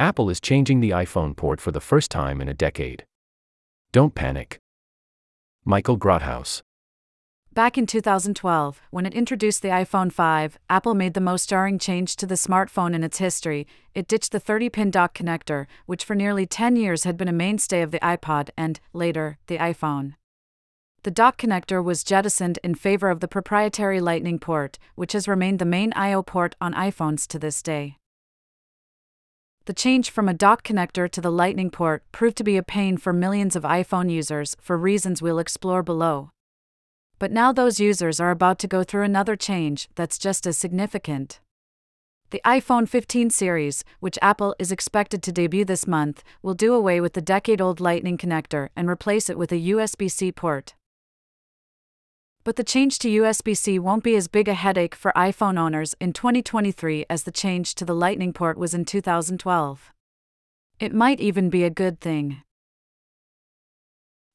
Apple is changing the iPhone port for the first time in a decade. Don't panic. Michael Grothaus. Back in 2012, when it introduced the iPhone 5, Apple made the most jarring change to the smartphone in its history. It ditched the 30 pin dock connector, which for nearly 10 years had been a mainstay of the iPod and, later, the iPhone. The dock connector was jettisoned in favor of the proprietary Lightning port, which has remained the main I.O. port on iPhones to this day. The change from a dock connector to the Lightning port proved to be a pain for millions of iPhone users for reasons we'll explore below. But now those users are about to go through another change that's just as significant. The iPhone 15 series, which Apple is expected to debut this month, will do away with the decade old Lightning connector and replace it with a USB C port. But the change to USB C won't be as big a headache for iPhone owners in 2023 as the change to the Lightning port was in 2012. It might even be a good thing.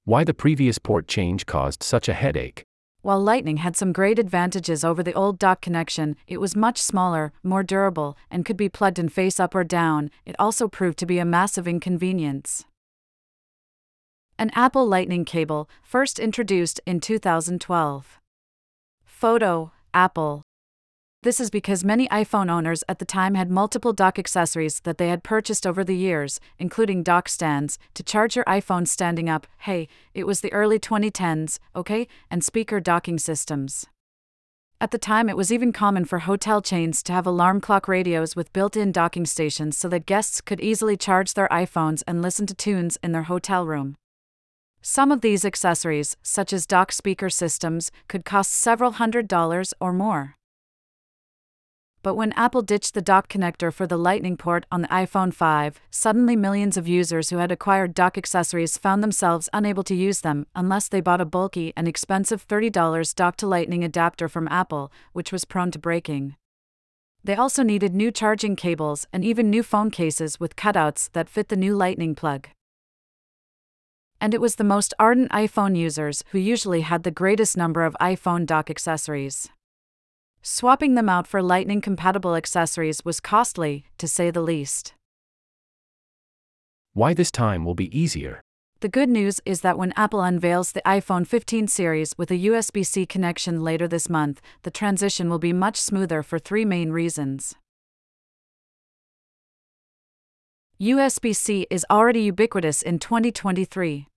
Why the previous port change caused such a headache. While Lightning had some great advantages over the old dock connection, it was much smaller, more durable, and could be plugged in face up or down, it also proved to be a massive inconvenience. An Apple Lightning cable, first introduced in 2012. Photo Apple. This is because many iPhone owners at the time had multiple dock accessories that they had purchased over the years, including dock stands, to charge your iPhone standing up, hey, it was the early 2010s, okay, and speaker docking systems. At the time, it was even common for hotel chains to have alarm clock radios with built in docking stations so that guests could easily charge their iPhones and listen to tunes in their hotel room. Some of these accessories, such as dock speaker systems, could cost several hundred dollars or more. But when Apple ditched the dock connector for the Lightning port on the iPhone 5, suddenly millions of users who had acquired dock accessories found themselves unable to use them unless they bought a bulky and expensive $30 dock to Lightning adapter from Apple, which was prone to breaking. They also needed new charging cables and even new phone cases with cutouts that fit the new Lightning plug and it was the most ardent iPhone users who usually had the greatest number of iPhone dock accessories. Swapping them out for Lightning compatible accessories was costly, to say the least. Why this time will be easier. The good news is that when Apple unveils the iPhone 15 series with a USB C connection later this month, the transition will be much smoother for three main reasons. USB C is already ubiquitous in 2023.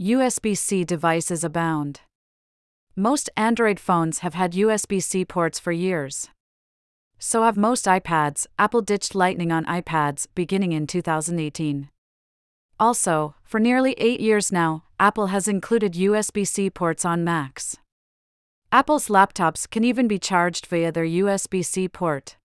USB C devices abound. Most Android phones have had USB C ports for years. So have most iPads. Apple ditched Lightning on iPads beginning in 2018. Also, for nearly eight years now, Apple has included USB C ports on Macs. Apple's laptops can even be charged via their USB C port.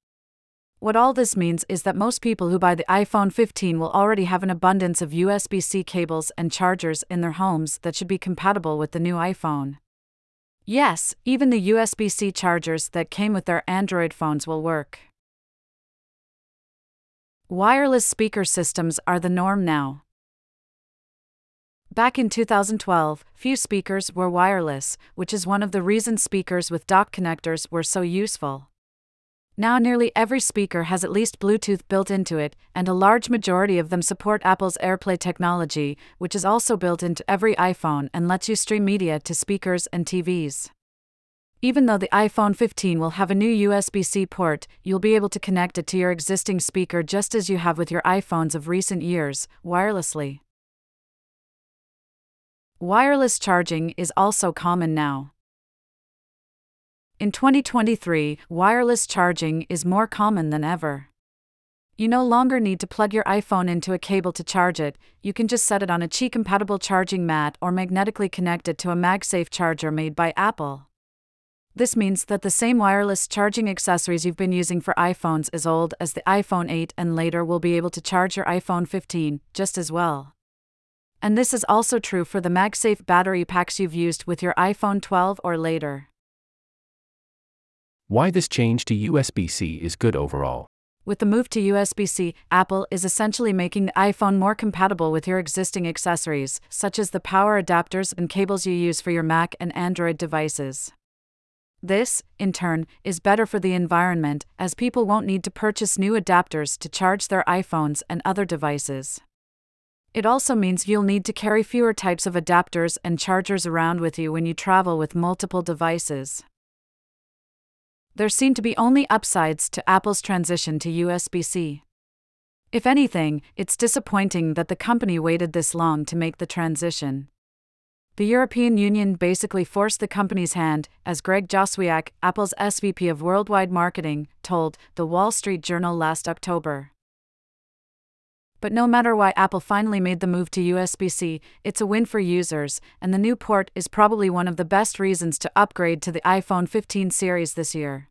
What all this means is that most people who buy the iPhone 15 will already have an abundance of USB C cables and chargers in their homes that should be compatible with the new iPhone. Yes, even the USB C chargers that came with their Android phones will work. Wireless speaker systems are the norm now. Back in 2012, few speakers were wireless, which is one of the reasons speakers with dock connectors were so useful. Now, nearly every speaker has at least Bluetooth built into it, and a large majority of them support Apple's AirPlay technology, which is also built into every iPhone and lets you stream media to speakers and TVs. Even though the iPhone 15 will have a new USB C port, you'll be able to connect it to your existing speaker just as you have with your iPhones of recent years, wirelessly. Wireless charging is also common now. In 2023, wireless charging is more common than ever. You no longer need to plug your iPhone into a cable to charge it, you can just set it on a Qi compatible charging mat or magnetically connect it to a MagSafe charger made by Apple. This means that the same wireless charging accessories you've been using for iPhones as old as the iPhone 8 and later will be able to charge your iPhone 15 just as well. And this is also true for the MagSafe battery packs you've used with your iPhone 12 or later. Why this change to USB C is good overall. With the move to USB C, Apple is essentially making the iPhone more compatible with your existing accessories, such as the power adapters and cables you use for your Mac and Android devices. This, in turn, is better for the environment, as people won't need to purchase new adapters to charge their iPhones and other devices. It also means you'll need to carry fewer types of adapters and chargers around with you when you travel with multiple devices. There seem to be only upsides to Apple's transition to USB C. If anything, it's disappointing that the company waited this long to make the transition. The European Union basically forced the company's hand, as Greg Joswiak, Apple's SVP of Worldwide Marketing, told The Wall Street Journal last October. But no matter why Apple finally made the move to USB C, it's a win for users, and the new port is probably one of the best reasons to upgrade to the iPhone 15 series this year.